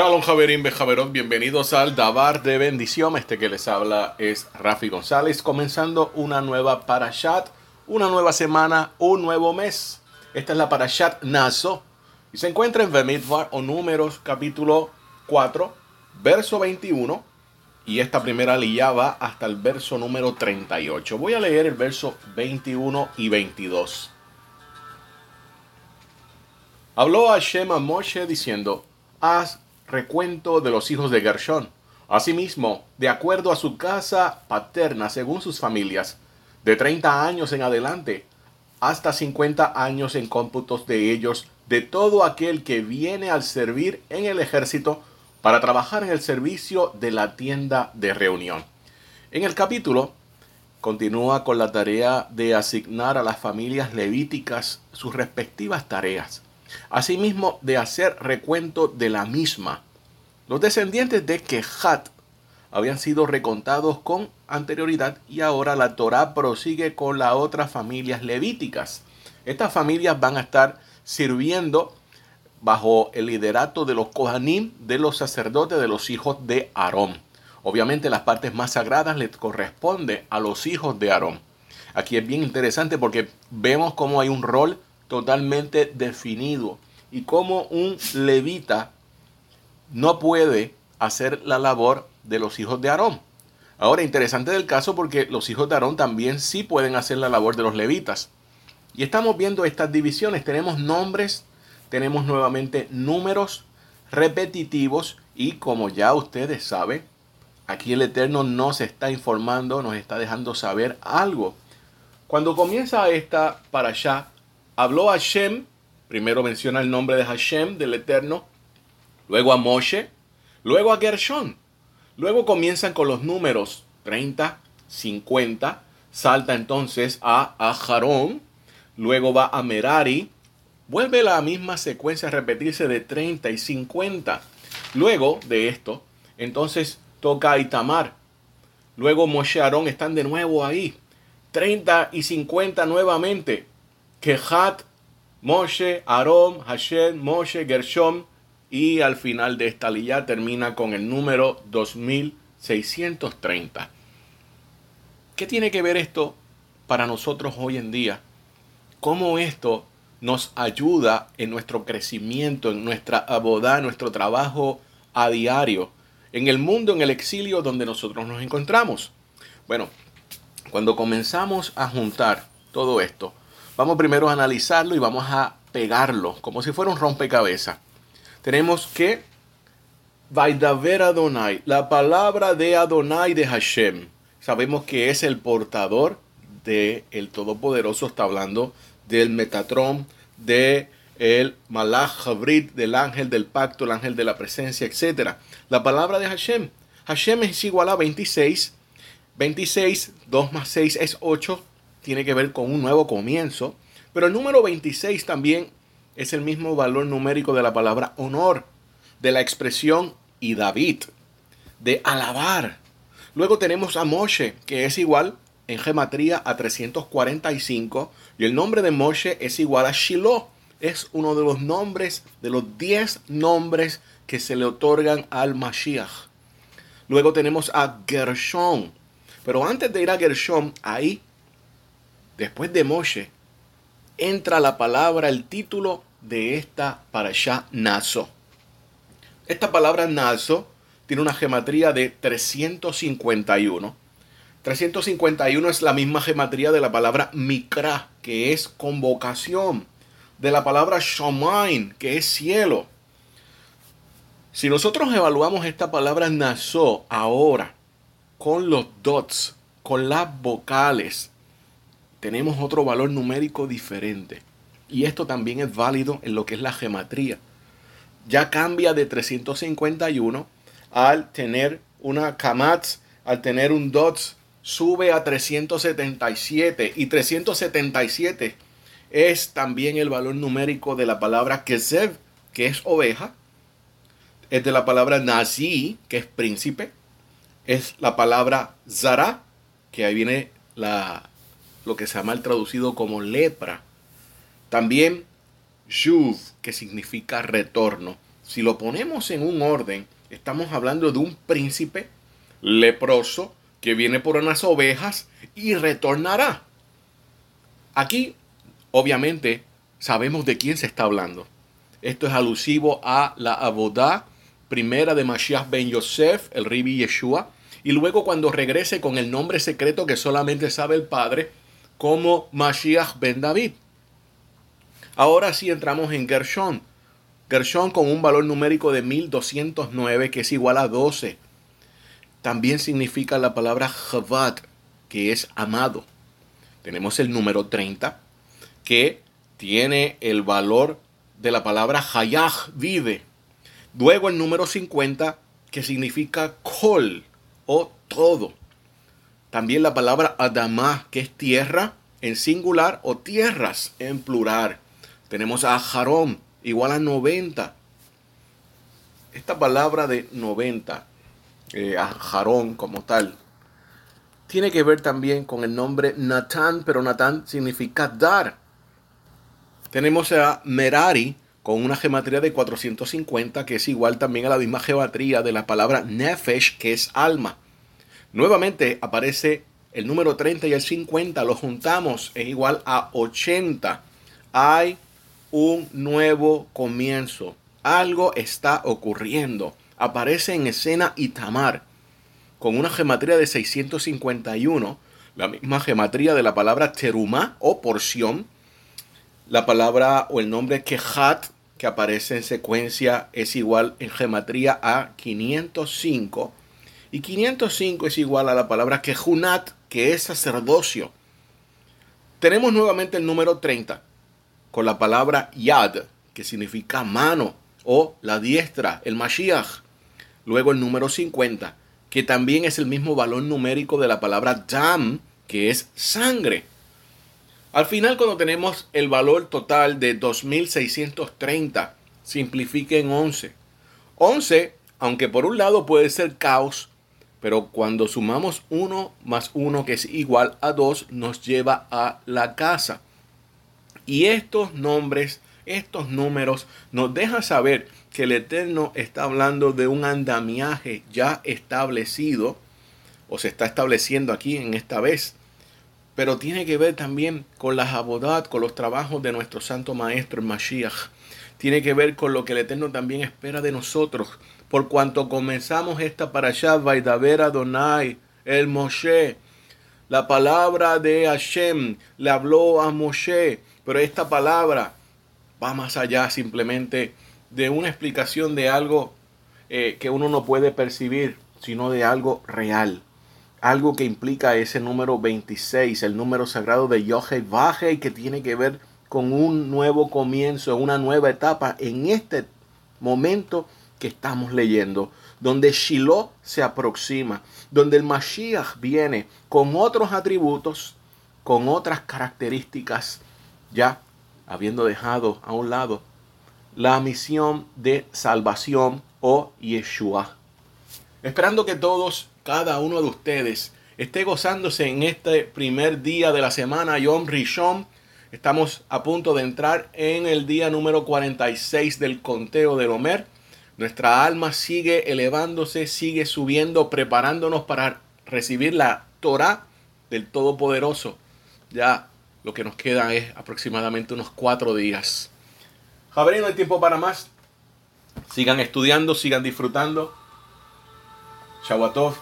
Shalom Javerín Bejaverón, bienvenidos al Dabar de Bendición. Este que les habla es Rafi González, comenzando una nueva Parashat, una nueva semana, un nuevo mes. Esta es la Parashat Naso y se encuentra en Bemidbar o Números capítulo 4, verso 21. Y esta primera lilla va hasta el verso número 38. Voy a leer el verso 21 y 22. Habló Hashem a Moshe diciendo, haz recuento de los hijos de Gershón. Asimismo, de acuerdo a su casa paterna, según sus familias, de 30 años en adelante, hasta 50 años en cómputos de ellos, de todo aquel que viene al servir en el ejército para trabajar en el servicio de la tienda de reunión. En el capítulo continúa con la tarea de asignar a las familias levíticas sus respectivas tareas asimismo de hacer recuento de la misma. Los descendientes de Kehat habían sido recontados con anterioridad y ahora la Torá prosigue con las otras familias levíticas. Estas familias van a estar sirviendo bajo el liderato de los Kohanim, de los sacerdotes de los hijos de Aarón. Obviamente las partes más sagradas les corresponde a los hijos de Aarón. Aquí es bien interesante porque vemos cómo hay un rol totalmente definido y como un levita no puede hacer la labor de los hijos de Aarón. Ahora, interesante del caso porque los hijos de Aarón también sí pueden hacer la labor de los levitas. Y estamos viendo estas divisiones. Tenemos nombres, tenemos nuevamente números repetitivos y como ya ustedes saben, aquí el Eterno nos está informando, nos está dejando saber algo. Cuando comienza esta para allá, habló a Hashem, primero menciona el nombre de Hashem, del Eterno, luego a Moshe, luego a Gershon. Luego comienzan con los números 30, 50, salta entonces a Aharón, luego va a Merari, vuelve la misma secuencia a repetirse de 30 y 50. Luego de esto, entonces toca a Itamar. Luego Moshe Aarón están de nuevo ahí. 30 y 50 nuevamente. Kehat, Moshe, Aarón, Hashem, Moshe, Gershom y al final de esta lilla termina con el número 2630. ¿Qué tiene que ver esto para nosotros hoy en día? ¿Cómo esto nos ayuda en nuestro crecimiento, en nuestra abodá, en nuestro trabajo a diario, en el mundo, en el exilio donde nosotros nos encontramos? Bueno, cuando comenzamos a juntar todo esto, Vamos primero a analizarlo y vamos a pegarlo como si fuera un rompecabezas. Tenemos que Vaidaver Adonai, la palabra de Adonai de Hashem. Sabemos que es el portador del el Todopoderoso, está hablando del Metatron, de el Malach Habrit, del ángel del pacto, el ángel de la presencia, etc. La palabra de Hashem. Hashem es igual a 26. 26, 2 más 6 es 8 tiene que ver con un nuevo comienzo, pero el número 26 también es el mismo valor numérico de la palabra honor, de la expresión y David, de alabar. Luego tenemos a Moshe, que es igual en gematría a 345, y el nombre de Moshe es igual a Shiloh. Es uno de los nombres, de los 10 nombres que se le otorgan al Mashiach. Luego tenemos a Gershon. Pero antes de ir a Gershon, ahí después de Moshe, entra la palabra, el título de esta parasha Naso. Esta palabra Naso tiene una gematría de 351. 351 es la misma gematría de la palabra Mikra, que es convocación, de la palabra Shomain, que es cielo. Si nosotros evaluamos esta palabra Naso ahora con los dots, con las vocales, tenemos otro valor numérico diferente. Y esto también es válido en lo que es la gematría. Ya cambia de 351 al tener una kamatz, al tener un dots, sube a 377. Y 377 es también el valor numérico de la palabra kesev, que es oveja. Es de la palabra nazi, que es príncipe. Es la palabra zara, que ahí viene la, lo que se llama el traducido como lepra. También Shuv, que significa retorno. si lo ponemos en un orden, estamos hablando de un príncipe leproso que viene por unas ovejas y retornará. Aquí, obviamente, sabemos de quién se está hablando. Esto es alusivo a la abodá primera de Mashiach ben Yosef, el Ribi Yeshua, y luego cuando regrese con el nombre secreto que solamente sabe el Padre, como Mashiach ben David. Ahora sí entramos en Gershon. Gershon con un valor numérico de 1209 que es igual a 12. También significa la palabra Chavad, que es amado. Tenemos el número 30, que tiene el valor de la palabra Hayah, vive. Luego el número 50, que significa Kol, o todo. También la palabra Adamá, que es tierra en singular o tierras en plural. Tenemos a Jarón, igual a 90. Esta palabra de 90, eh, a Jarón como tal, tiene que ver también con el nombre Natán, pero Natán significa dar. Tenemos a Merari con una gematría de 450, que es igual también a la misma gematría de la palabra Nefesh, que es alma. Nuevamente aparece el número 30 y el 50, lo juntamos, es igual a 80. Hay un nuevo comienzo. Algo está ocurriendo. Aparece en escena Itamar con una gematría de 651, la misma gematría de la palabra teruma o porción, la palabra o el nombre Kehat que aparece en secuencia es igual en gematría a 505 y 505 es igual a la palabra Kehunat que es sacerdocio. Tenemos nuevamente el número 30 con la palabra Yad que significa mano o la diestra, el Mashiach. Luego el número 50 que también es el mismo valor numérico de la palabra dam, que es sangre. Al final, cuando tenemos el valor total de 2630, simplifique en 11. 11, aunque por un lado puede ser caos, pero cuando sumamos 1 más 1, que es igual a 2, nos lleva a la casa. Y estos nombres, estos números, nos dejan saber que el Eterno está hablando de un andamiaje ya establecido, o se está estableciendo aquí en esta vez, pero tiene que ver también con la abodat, con los trabajos de nuestro Santo Maestro, el Mashiach. Tiene que ver con lo que el Eterno también espera de nosotros. Por cuanto comenzamos esta para allá, Vaidaber Adonai, el Moshe, la palabra de Hashem le habló a Moshe, pero esta palabra va más allá simplemente de una explicación de algo eh, que uno no puede percibir, sino de algo real. Algo que implica ese número 26, el número sagrado de Yohe Vaje, que tiene que ver con un nuevo comienzo, una nueva etapa en este momento que estamos leyendo, donde Shiloh se aproxima, donde el Mashiach viene con otros atributos, con otras características, ya habiendo dejado a un lado la misión de salvación o Yeshua. Esperando que todos, cada uno de ustedes, esté gozándose en este primer día de la semana Yom Rishon. Estamos a punto de entrar en el día número 46 del conteo del Homer. Nuestra alma sigue elevándose, sigue subiendo, preparándonos para recibir la Torah del Todopoderoso. Ya lo que nos queda es aproximadamente unos cuatro días. Javier, no hay tiempo para más. Sigan estudiando, sigan disfrutando. Shabatov.